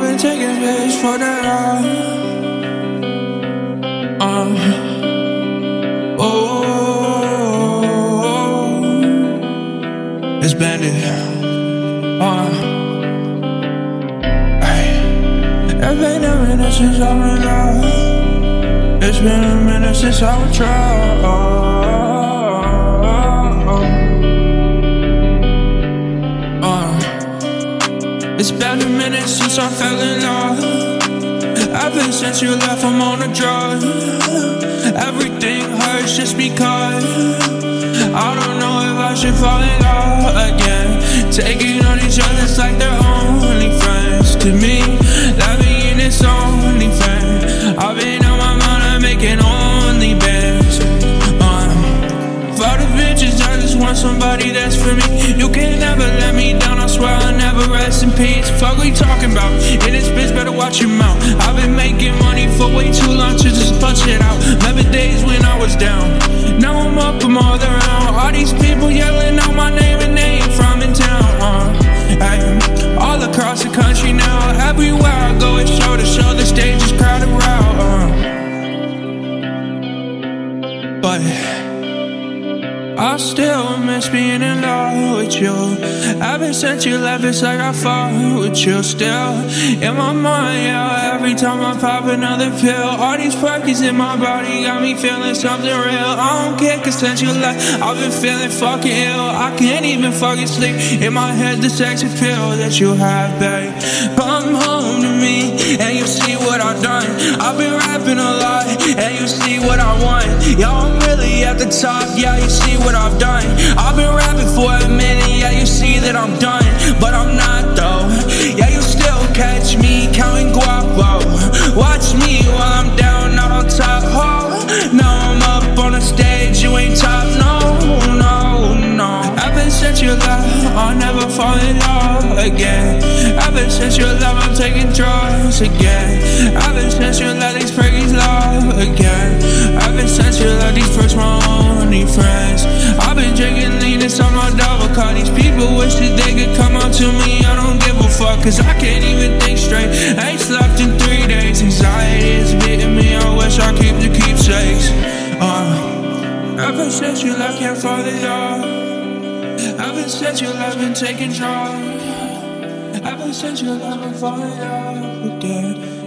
Been taking pills for the love. Uh, oh, it's bandit. Uh, ay. It's been a minute since I've been love. It's been a minute since I was tried. It's been a minute since I fell in love. Ever since you left, I'm on a drug. Everything hurts just because. I don't know if I should fall in love again. Bitches, I just want somebody that's for me. You can never let me down, I swear I'll never rest in peace. Fuck we talking about? In this bitch, better watch your mouth. I've been making money for way too long to just punch it out. Remember days when I was down. Now I'm up, I'm all around. All these people yelling out my name and they ain't from in town. I am all across the country now. Everywhere I go, it's show to show. The stage is crowded around. Uh. But. I still miss being in love with you. Ever since you left, it's like I fought with you still. In my mind, yeah, every time I pop another pill, all these perkies in my body got me feeling something real. I don't care, cause since you left, I've been feeling fucking ill. I can't even fucking sleep. In my head, the sexy pill that you have, babe. Come home to me, and you see what I've done. I've been rapping a lot, and you see what I want. Y'all, at the top, yeah, you see what I've done. I've been rapping for a minute, yeah, you see that I'm done, but I'm not though. Yeah, you still catch me counting guapo. Watch me while I'm down, not on top. Oh, now I'm up on the stage, you ain't top, no, no, no. Ever since you left, I'll never fall in love again. Ever since you left, I'm taking drugs again. Ever since you left, these since these first my only friends. I've been drinking lean, on my double car. These people wish that they could come up to me. I don't give a fuck, cause I can't even think straight. I ain't slept in three days. Anxiety is beating me. I wish I keep the keepsakes. Uh, ever since you left, can't fall in love. Ever since you left, been taking drugs. Ever since you left, I'm falling in love again.